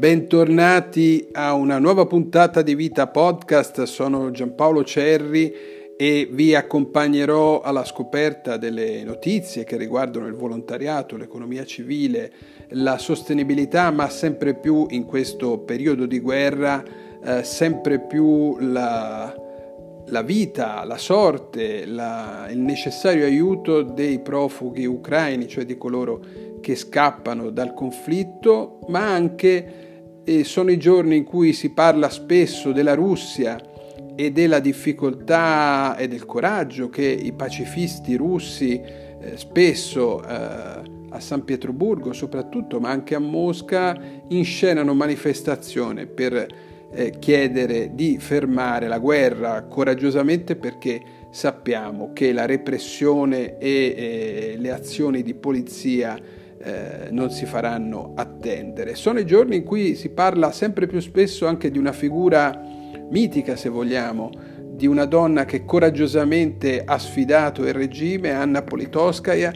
Bentornati a una nuova puntata di Vita Podcast, sono Giampaolo Cerri e vi accompagnerò alla scoperta delle notizie che riguardano il volontariato, l'economia civile, la sostenibilità, ma sempre più in questo periodo di guerra, eh, sempre più la, la, vita, la sorte, la, il necessario aiuto dei profughi ucraini, cioè di coloro che scappano dal conflitto, ma anche e sono i giorni in cui si parla spesso della Russia e della difficoltà e del coraggio che i pacifisti russi eh, spesso eh, a San Pietroburgo soprattutto, ma anche a Mosca, inscenano manifestazioni per eh, chiedere di fermare la guerra coraggiosamente perché sappiamo che la repressione e eh, le azioni di polizia eh, non si faranno attendere. Sono i giorni in cui si parla sempre più spesso anche di una figura mitica, se vogliamo, di una donna che coraggiosamente ha sfidato il regime, Anna Politkovskaya,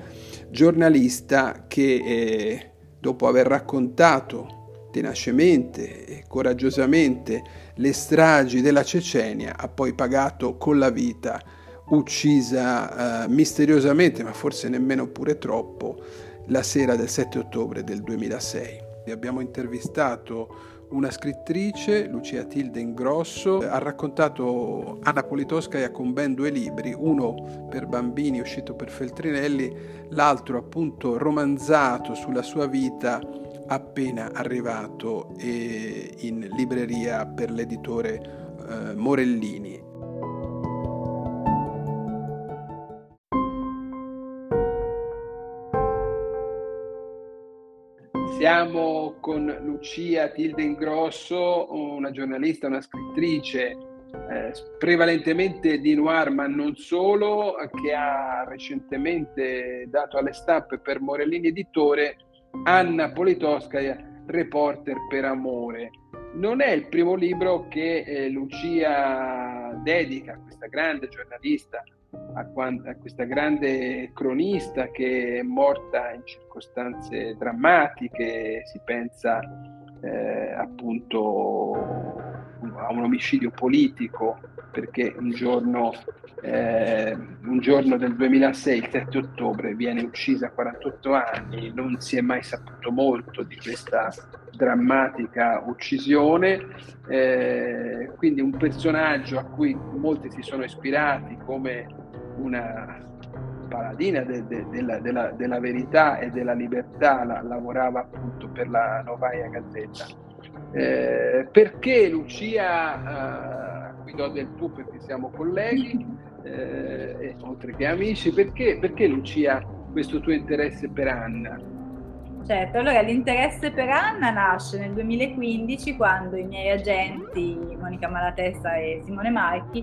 giornalista che eh, dopo aver raccontato tenacemente e coraggiosamente le stragi della Cecenia ha poi pagato con la vita, uccisa eh, misteriosamente, ma forse nemmeno pure troppo, la sera del 7 ottobre del 2006. Abbiamo intervistato una scrittrice, Lucia Tilde Ingrosso, ha raccontato Anna Politkovskaya con ben due libri, uno per bambini uscito per Feltrinelli, l'altro appunto romanzato sulla sua vita appena arrivato in libreria per l'editore eh, Morellini. Siamo con Lucia Tilde Ingrosso, una giornalista, una scrittrice eh, prevalentemente di noir, ma non solo, che ha recentemente dato alle stampe per Morellini Editore Anna Politkovskaya, reporter per amore. Non è il primo libro che eh, Lucia dedica a questa grande giornalista a, quant- a, questa grande cronista che è morta in circostanze drammatiche, si pensa eh, appunto a un omicidio politico perché un giorno, eh, un giorno del 2006, il 7 ottobre, viene uccisa a 48 anni, non si è mai saputo molto di questa drammatica uccisione, eh, quindi un personaggio a cui molti si sono ispirati come una paladina de, de, de, della, della, verità e della libertà, la, lavorava appunto per la Novaia Gazzetta. Eh, perché Lucia, eh, qui do del tu perché siamo colleghi, eh, oltre che amici, perché, perché Lucia questo tuo interesse per Anna? Certo, allora l'interesse per Anna nasce nel 2015 quando i miei agenti, Monica Malatesta e Simone Marchi,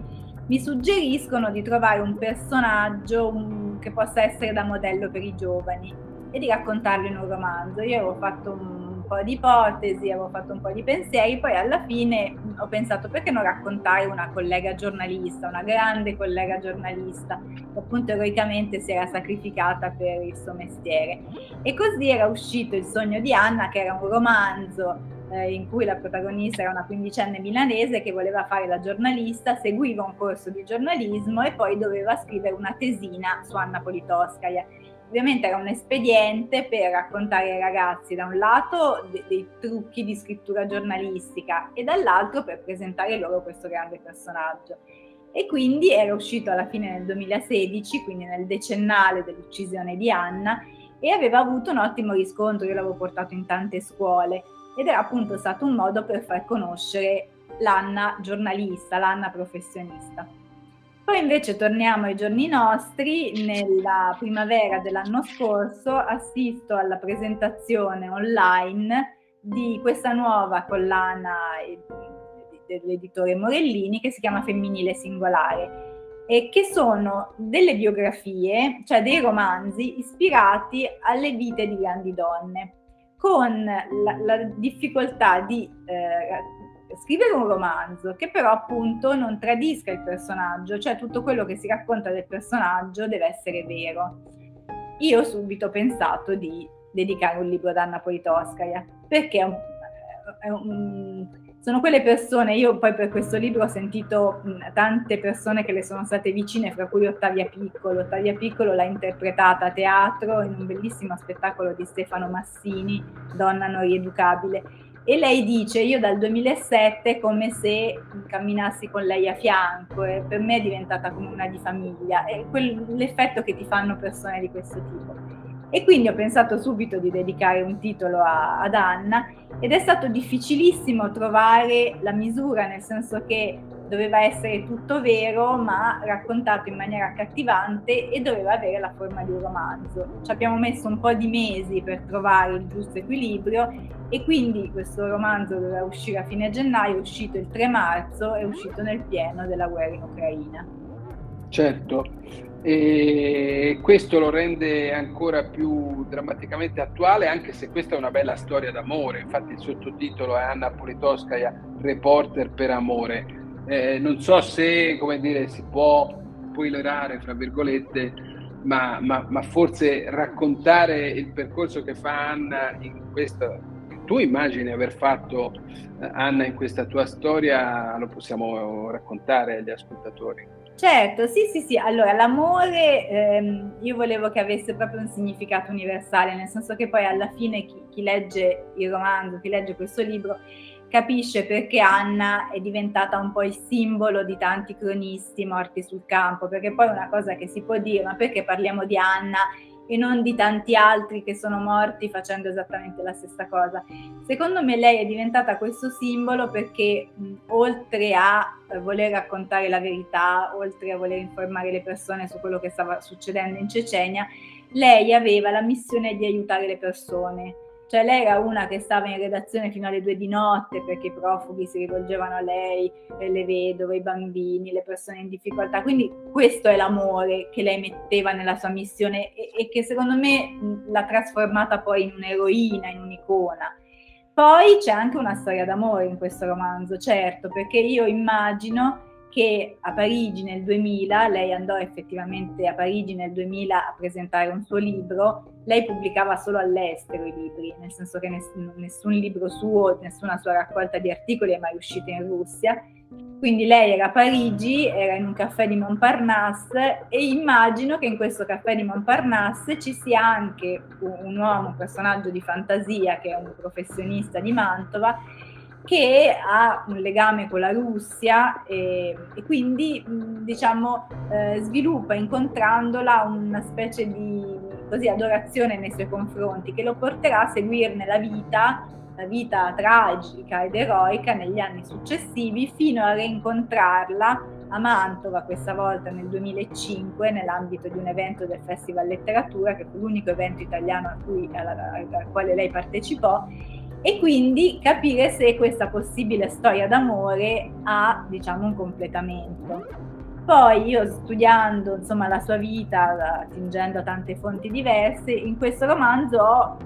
mi suggeriscono di trovare un personaggio un, che possa essere da modello per i giovani e di raccontarlo in un romanzo. Io avevo fatto un po' di ipotesi, avevo fatto un po' di pensieri, poi alla fine ho pensato perché non raccontare una collega giornalista, una grande collega giornalista, che appunto eroicamente si era sacrificata per il suo mestiere. E così era uscito Il sogno di Anna, che era un romanzo eh, in cui la protagonista era una quindicenne milanese che voleva fare la giornalista, seguiva un corso di giornalismo e poi doveva scrivere una tesina su Anna Politkovskaya. Ovviamente era un espediente per raccontare ai ragazzi da un lato de- dei trucchi di scrittura giornalistica e dall'altro per presentare loro questo grande personaggio. E quindi era uscito alla fine nel 2016, quindi nel decennale dell'uccisione di Anna, e aveva avuto un ottimo riscontro, io l'avevo portato in tante scuole ed era appunto stato un modo per far conoscere l'Anna giornalista, l'Anna professionista. Poi invece torniamo ai giorni nostri, nella primavera dell'anno scorso assisto alla presentazione online di questa nuova collana dell'editore Morellini che si chiama Femminile Singolare e che sono delle biografie, cioè dei romanzi ispirati alle vite di grandi donne con la, la difficoltà di eh, scrivere un romanzo che però appunto non tradisca il personaggio, cioè tutto quello che si racconta del personaggio deve essere vero. Io ho subito pensato di dedicare un libro ad Anna Politkovskaya perché è un, un, sono quelle persone, io poi per questo libro ho sentito mh, tante persone che le sono state vicine, fra cui Ottavia Piccolo. Ottavia Piccolo l'ha interpretata a teatro in un bellissimo spettacolo di Stefano Massini, Donna non rieducabile. E lei dice, io dal 2007 è come se camminassi con lei a fianco, e per me è diventata come una di famiglia, è quel, l'effetto che ti fanno persone di questo tipo. E quindi ho pensato subito di dedicare un titolo a, ad Anna ed è stato difficilissimo trovare la misura, nel senso che doveva essere tutto vero, ma raccontato in maniera accattivante e doveva avere la forma di un romanzo. Ci abbiamo messo un po' di mesi per trovare il giusto equilibrio e quindi questo romanzo doveva uscire a fine gennaio, è uscito il 3 marzo, è uscito nel pieno della guerra in Ucraina. Certo, e questo lo rende ancora più drammaticamente attuale, anche se questa è una bella storia d'amore. Infatti, il sottotitolo è Anna Politoskaya, reporter per amore. Eh, non so se, come dire, si può spoilerare, fra virgolette, ma, ma, ma, forse raccontare il percorso che fa Anna in questa. Tu immagini aver fatto eh, Anna in questa tua storia, lo possiamo raccontare agli ascoltatori. Certo, sì, sì, sì. Allora, l'amore ehm, io volevo che avesse proprio un significato universale, nel senso che poi alla fine chi, chi, legge il romanzo, chi legge questo libro, capisce perché Anna è diventata un po' il simbolo di tanti cronisti morti sul campo, perché poi una cosa che si può dire, ma perché parliamo di Anna e non di tanti altri che sono morti facendo esattamente la stessa cosa. Secondo me lei è diventata questo simbolo perché mh, oltre a eh, voler raccontare la verità, oltre a voler informare le persone su quello che stava succedendo in Cecenia, lei aveva la missione di aiutare le persone cioè lei era una che stava in redazione fino alle due di notte perché i profughi si rivolgevano a lei, le vedove, i bambini, le persone in difficoltà. Quindi questo è l'amore che lei metteva nella sua missione e, e che secondo me l'ha trasformata poi in un'eroina, in un'icona. Poi c'è anche una storia d'amore in questo romanzo, certo, perché io immagino che a Parigi nel 2000, lei andò effettivamente a Parigi nel 2000 a presentare un suo libro, lei pubblicava solo all'estero i libri, nel senso che nessun, nessun libro suo, nessuna sua raccolta di articoli è mai uscita in Russia. Quindi lei era a Parigi, era in un caffè di Montparnasse e immagino che in questo caffè di Montparnasse ci sia anche un, un uomo, un personaggio di fantasia che è un professionista di Mantova che ha un legame con la Russia e, e quindi diciamo eh, sviluppa incontrandola una specie di così, adorazione nei suoi confronti che lo porterà a seguirne la vita, la vita tragica ed eroica negli anni successivi fino a rincontrarla a Mantova, questa volta nel 2005, nell'ambito di un evento del Festival Letteratura, che fu l'unico evento italiano a cui, alla, al quale lei partecipò, e quindi capire se questa possibile storia d'amore ha diciamo un completamento. Poi io studiando insomma la sua vita, attingendo a tante fonti diverse, in questo romanzo ho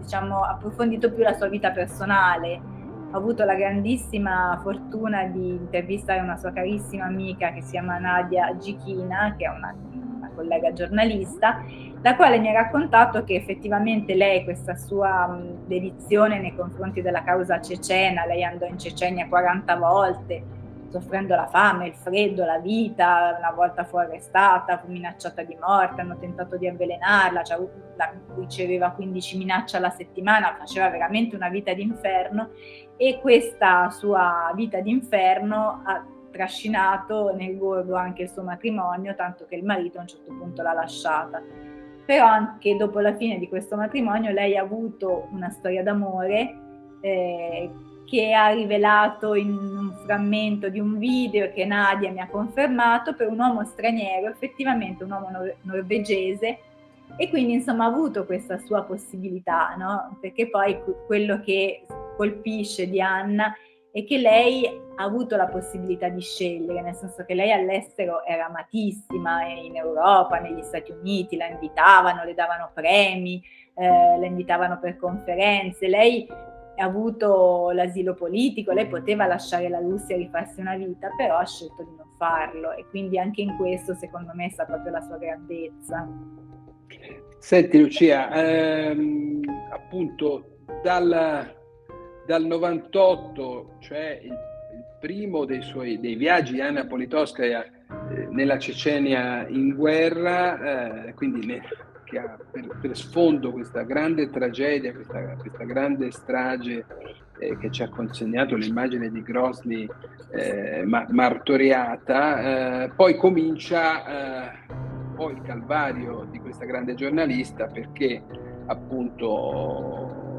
diciamo, approfondito più la sua vita personale. Ho avuto la grandissima fortuna di intervistare una sua carissima amica che si chiama Nadia Gichina, che è una collega giornalista, la quale mi ha raccontato che effettivamente lei, questa sua dedizione nei confronti della causa cecena, lei andò in Cecenia 40 volte, soffrendo la fame, il freddo, la vita, una volta fu arrestata, fu minacciata di morte, hanno tentato di avvelenarla, cioè, riceveva 15 minacce alla settimana, faceva veramente una vita d'inferno e questa sua vita d'inferno ha trascinato nel gorgo anche il suo matrimonio, tanto che il marito a un certo punto l'ha lasciata però anche dopo la fine di questo matrimonio lei ha avuto una storia d'amore eh, che ha rivelato in un frammento di un video che Nadia mi ha confermato per un uomo straniero, effettivamente un uomo nor- norvegese, e quindi insomma ha avuto questa sua possibilità, no? perché poi quello che colpisce di Anna è che lei ha avuto la possibilità di scegliere, nel senso che lei all'estero era amatissima, in Europa, negli Stati Uniti, la invitavano, le davano premi, eh, la invitavano per conferenze, lei ha avuto l'asilo politico, lei poteva lasciare la Russia e rifarsi una vita, però ha scelto di non farlo e quindi anche in questo secondo me sta proprio la sua grandezza. Senti Lucia, ehm, appunto dal dal 98, cioè il, il primo dei suoi dei viaggi Anna Politkovskaya eh, nella Cecenia in guerra, eh, quindi ne, che ha per, per, sfondo questa grande tragedia, questa, questa grande strage eh, che ci ha consegnato l'immagine di Grosny eh, ma, martoriata, eh, poi comincia poi il calvario di questa grande giornalista perché appunto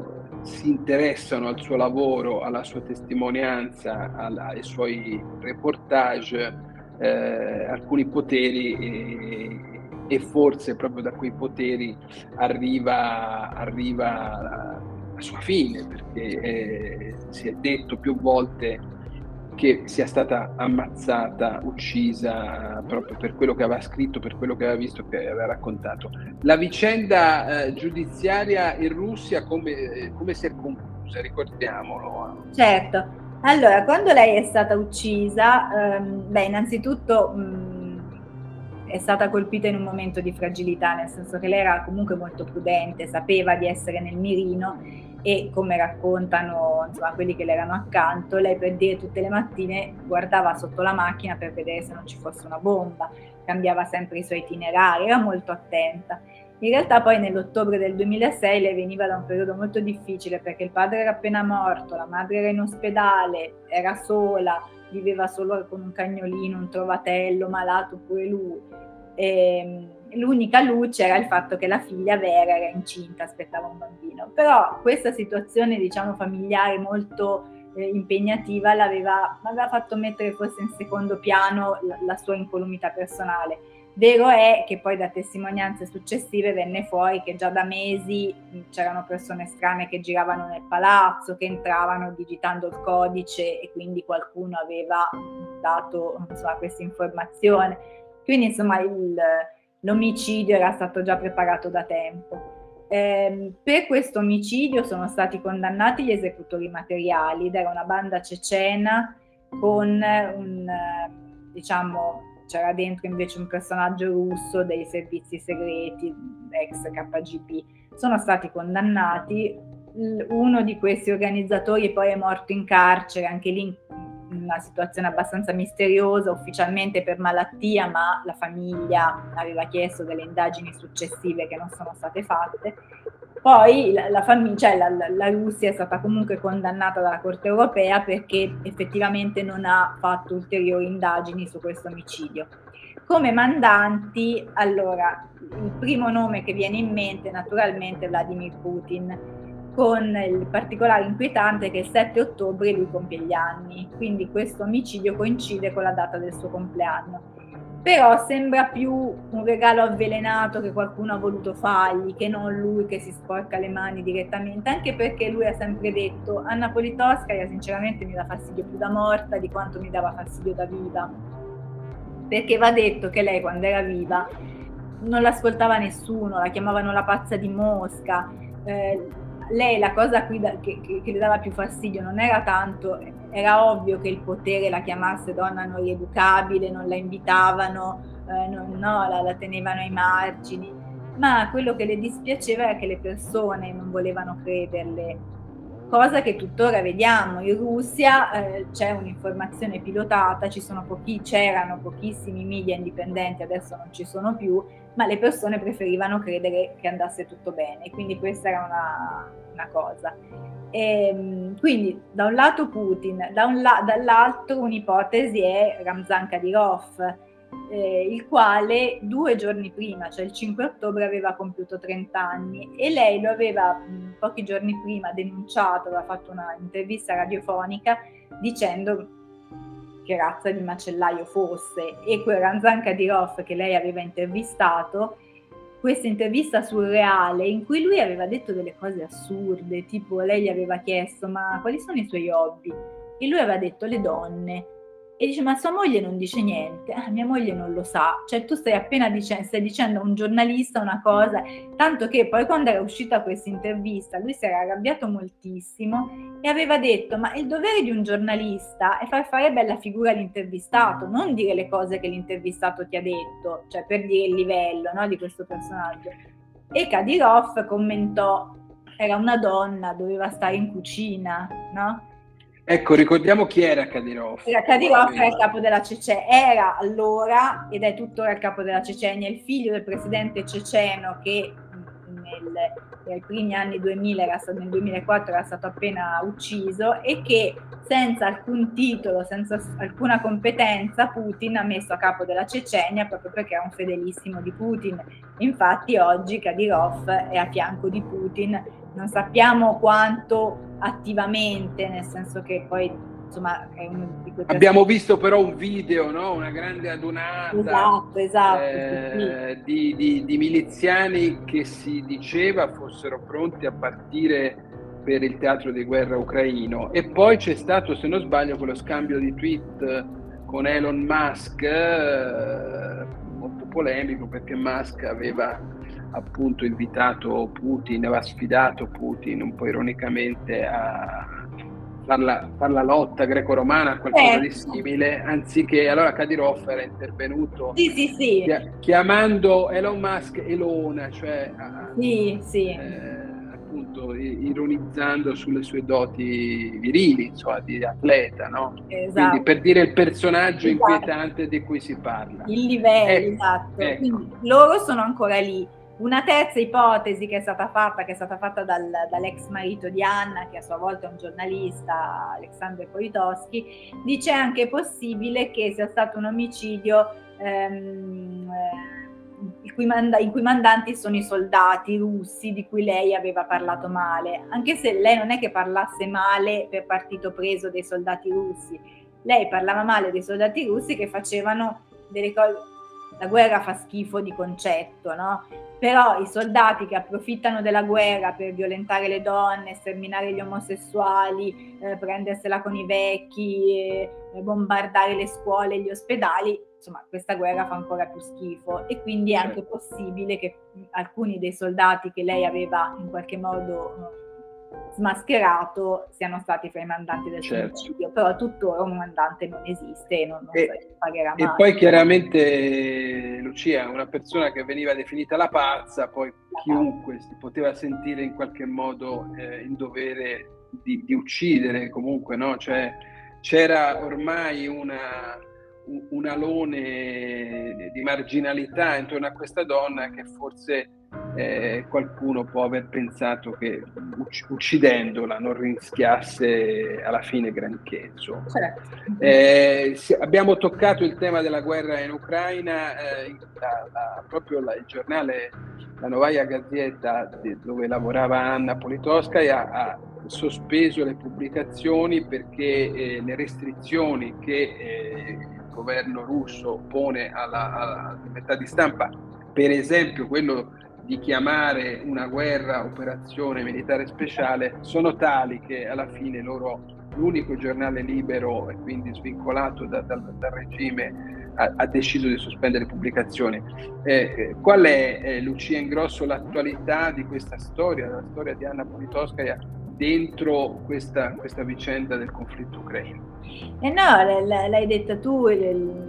si interessano al suo lavoro, alla sua testimonianza, alla, ai suoi reportage, eh, alcuni poteri e, e, forse proprio da quei poteri arriva, arriva la, la sua fine, perché eh, si è detto più volte che sia stata ammazzata, uccisa proprio per quello che aveva scritto, per quello che aveva visto, che aveva raccontato. La vicenda eh, giudiziaria in Russia come, come si è conclusa? Ricordiamolo. Certo. Allora, quando lei è stata uccisa, ehm, beh, innanzitutto mh, è stata colpita in un momento di fragilità, nel senso che lei era comunque molto prudente, sapeva di essere nel mirino e come raccontano insomma, quelli che le erano accanto, lei per dire tutte le mattine guardava sotto la macchina per vedere se non ci fosse una bomba, cambiava sempre i suoi itinerari, era molto attenta. In realtà poi nell'ottobre del 2006 lei veniva da un periodo molto difficile perché il padre era appena morto, la madre era in ospedale, era sola, viveva solo con un cagnolino, un trovatello, malato pure lui. E, ehm, l'unica luce era il fatto che la figlia vera era incinta, aspettava un bambino. Però questa situazione, diciamo, familiare molto eh, impegnativa l'aveva, l'aveva, fatto mettere forse in secondo piano la, la, sua incolumità personale. Vero è che poi da testimonianze successive venne fuori che già da mesi c'erano persone strane che giravano nel palazzo, che entravano digitando il codice e quindi qualcuno aveva dato insomma, questa informazione. Quindi insomma il, l'omicidio era stato già preparato da tempo. Eh, per questo omicidio sono stati condannati gli esecutori materiali ed era una banda cecena con un, diciamo, c'era dentro invece un personaggio russo dei servizi segreti, ex KGB. Sono stati condannati, uno di questi organizzatori poi è morto in carcere, anche lì una situazione abbastanza misteriosa, ufficialmente per malattia, ma la famiglia aveva chiesto delle indagini successive che non sono state fatte. Poi la, la, famiglia, cioè la, la, Russia è stata comunque condannata dalla Corte europea perché effettivamente non ha fatto ulteriori indagini su questo omicidio. Come mandanti, allora, il primo nome che viene in mente naturalmente è Vladimir Putin, con il particolare inquietante che il 7 ottobre lui compie gli anni, quindi questo omicidio coincide con la data del suo compleanno. Però sembra più un regalo avvelenato che qualcuno ha voluto fargli, che non lui che si sporca le mani direttamente, anche perché lui ha sempre detto Anna Politkovskaya sinceramente mi dà fastidio più da morta di quanto mi dava fastidio da viva. Perché va detto che lei quando era viva non l'ascoltava nessuno, la chiamavano la pazza di Mosca, eh, lei la cosa da, che, che, che, le dava più fastidio non era tanto, era ovvio che il potere la chiamasse donna non rieducabile, non la invitavano, eh, non, no, la, la tenevano ai margini, ma quello che le dispiaceva era che le persone non volevano crederle, cosa che tuttora vediamo. In Russia eh, c'è un'informazione pilotata, pochi, c'erano pochissimi media indipendenti, adesso non ci sono più, ma le persone preferivano credere che andasse tutto bene, quindi questa era una, una cosa. E, ehm, quindi da un lato Putin, da un la, dall'altro un'ipotesi è Ramzan Kadyrov, eh, il quale due giorni prima, cioè il 5 ottobre, aveva compiuto 30 anni. E lei lo aveva mh, pochi giorni prima denunciato, aveva fatto un'intervista radiofonica dicendo che razza di macellaio fosse. E quel Ranzan Kadyrov che lei aveva intervistato, questa intervista surreale in cui lui aveva detto delle cose assurde, tipo lei gli aveva chiesto ma quali sono i suoi hobby? E lui aveva detto le donne e dice ma sua moglie non dice niente, ah, mia moglie non lo sa, cioè tu stai appena dicendo, stai dicendo a un giornalista una cosa, tanto che poi quando era uscita questa intervista lui si era arrabbiato moltissimo e aveva detto ma il dovere di un giornalista è far fare bella figura all'intervistato, non dire le cose che l'intervistato ti ha detto, cioè per dire il livello no, di questo personaggio. E Kadyrov commentò era una donna, doveva stare in cucina, no? Ecco, ricordiamo chi era Kadyrov. Era Kadyrov era il capo della Cecenia, era allora ed è tuttora il capo della Cecenia, il figlio del presidente ceceno che nel, nei primi anni 2000, era stato, nel 2004 era stato appena ucciso e che senza alcun titolo, senza alcuna competenza, Putin ha messo a capo della Cecenia proprio perché era un fedelissimo di Putin. Infatti oggi Kadyrov è a fianco di Putin, non sappiamo quanto attivamente, nel senso che poi insomma è uno di quei abbiamo visto però un video no? una grande adunata esatto, esatto, eh, sì. di, di, di, miliziani che si diceva fossero pronti a partire per il teatro di guerra ucraino e poi c'è stato se non sbaglio quello scambio di tweet con Elon Musk eh, molto polemico perché Musk aveva appunto invitato Putin, aveva sfidato Putin un po' ironicamente a far la, lotta greco-romana, qualcosa eh. di simile, anziché allora Kadyrov era intervenuto sì, sì, sì. chiamando Elon Musk Elona, cioè sì. Eh, appunto ironizzando sulle sue doti virili, insomma, di atleta, no? Esatto. Quindi per dire il personaggio esatto. inquietante di cui si parla. Il livello, ecco, esatto. Ecco. Loro sono ancora lì una terza ipotesi che è stata fatta, che è stata fatta dal, dall'ex marito di Anna, che a sua volta è un giornalista, Alexander Politowski, dice anche possibile che sia stato un omicidio ehm, eh, in, cui manda- in cui mandanti sono i soldati russi di cui lei aveva parlato male, anche se lei non è che parlasse male per partito preso dei soldati russi, lei parlava male dei soldati russi che facevano delle cose la guerra fa schifo di concetto, no? Però i soldati che approfittano della guerra per violentare le donne, sterminare gli omosessuali, eh, prendersela con i vecchi, eh, bombardare le scuole e gli ospedali, insomma questa guerra fa ancora più schifo e quindi è anche possibile che alcuni dei soldati che lei aveva in qualche modo smascherato siano stati fra i mandanti del certo. suicidio, però tuttora un mandante non esiste e non, non e, si pagherà mai. E poi chiaramente Lucia, una persona che veniva definita la pazza, poi la chiunque pazza. si poteva sentire in qualche modo eh, in dovere di, di, uccidere comunque, no? Cioè c'era ormai una, un alone di marginalità intorno a questa donna che forse eh, qualcuno può aver pensato che uccidendola non rischiasse alla fine granché. Certo. Eh, abbiamo toccato il tema della guerra in Ucraina, eh, la, la, proprio la, il giornale La Novaya Gazzetta, dove lavorava Anna Politowskaja, ha sospeso le pubblicazioni perché eh, le restrizioni che eh, il governo russo pone alla, alla libertà di stampa, per esempio quello di chiamare una guerra operazione militare speciale sono tali che alla fine loro l'unico giornale libero e quindi svincolato da, da, dal regime ha, ha, deciso di sospendere pubblicazioni. Eh, eh, qual è, eh, Lucia Ingrosso, l'attualità di questa storia, la storia di Anna Politowskaja dentro questa, questa vicenda del conflitto ucraino? Eh no, l'hai detta tu,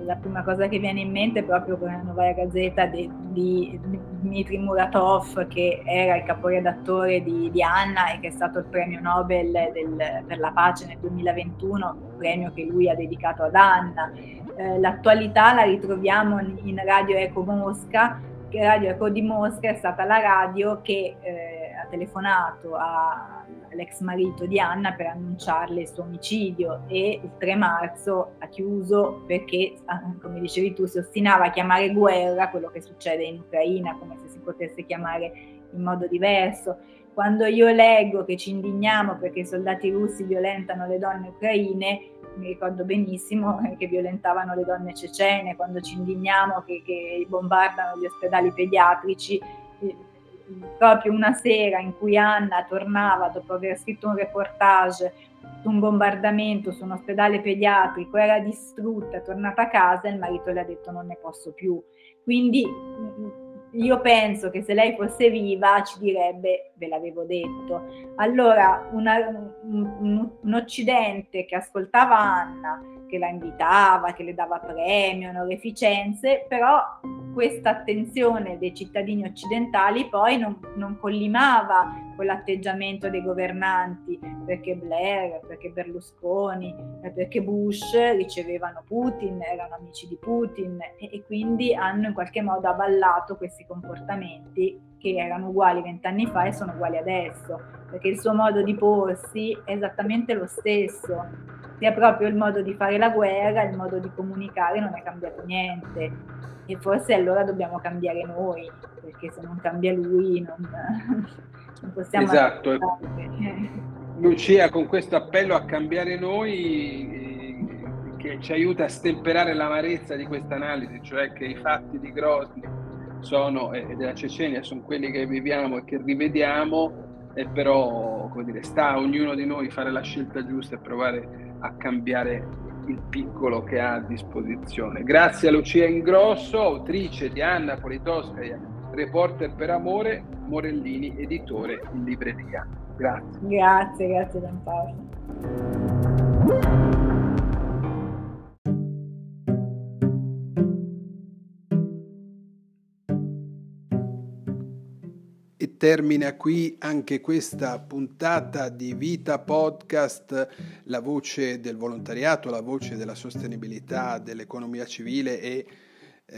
la prima cosa che viene in mente è proprio quella nuova gazzetta di, di Dmitry Muratov, che era il caporedattore di, di, Anna e che è stato il premio Nobel del, per la pace nel 2021, un premio che lui ha dedicato ad Anna. Eh, l'attualità la ritroviamo in Radio Eco Mosca, che Radio Eco di Mosca è stata la radio che eh, ha telefonato a l'ex marito di Anna per annunciarle il suo omicidio e il 3 marzo ha chiuso perché, ah, come dicevi tu, si ostinava a chiamare guerra quello che succede in Ucraina, come se si potesse chiamare in modo diverso. Quando io leggo che ci indigniamo perché i soldati russi violentano le donne ucraine, mi ricordo benissimo che violentavano le donne cecene, quando ci indigniamo che, che bombardano gli ospedali pediatrici, proprio una sera in cui Anna tornava dopo aver scritto un reportage su un bombardamento su un ospedale pediatrico, era distrutta, è tornata a casa e il marito le ha detto non ne posso più. Quindi io penso che se lei fosse viva ci direbbe ve l'avevo detto. Allora una, un, un, Occidente che ascoltava Anna, che la invitava, che le dava premio, onorificenze, però questa attenzione dei cittadini occidentali poi non, non collimava con l'atteggiamento dei governanti, perché Blair, perché Berlusconi, perché Bush ricevevano Putin, erano amici di Putin e, e quindi hanno in qualche modo avallato questi comportamenti che erano uguali vent'anni fa e sono uguali adesso, perché il suo modo di porsi è esattamente lo stesso, sia proprio il modo di fare la guerra, il modo di comunicare non è cambiato niente. E forse allora dobbiamo cambiare noi, perché se non cambia lui non, non possiamo... Esatto. Lucia, con questo appello a cambiare noi eh, che ci aiuta a stemperare l'amarezza di questa analisi, cioè che i fatti di Grozny sono, e della Cecenia sono quelli che viviamo e che rivediamo, e però come dire, sta a ognuno di noi fare la scelta giusta e provare a cambiare il piccolo che ha a disposizione. Grazie a Lucia Ingrosso, autrice di Anna Politoscaia, reporter per amore, Morellini, editore in libreria. Grazie. Grazie, grazie Giampaolo. termina qui anche questa puntata di Vita Podcast, la voce del volontariato, la voce della sostenibilità, dell'economia civile e eh,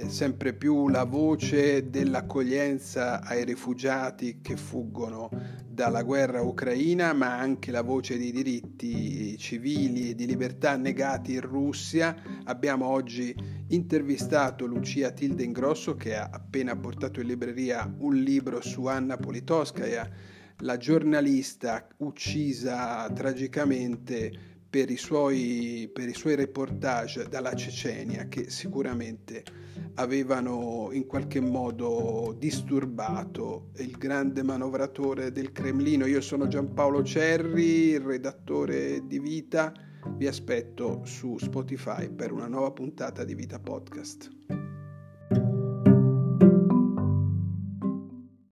sempre più la voce dell'accoglienza ai rifugiati che fuggono dalla guerra ucraina, ma anche la voce dei diritti civili e di libertà negati in Russia. Abbiamo oggi intervistato Lucia Tilde Ingrosso che ha appena portato in libreria un libro su Anna Politkovskaya, la giornalista uccisa tragicamente per i, suoi, per i suoi reportage dalla Cecenia che sicuramente avevano in qualche modo disturbato il grande manovratore del Cremlino. Io sono Giampaolo Cerri, redattore di Vita. Vi aspetto su Spotify per una nuova puntata di Vita Podcast.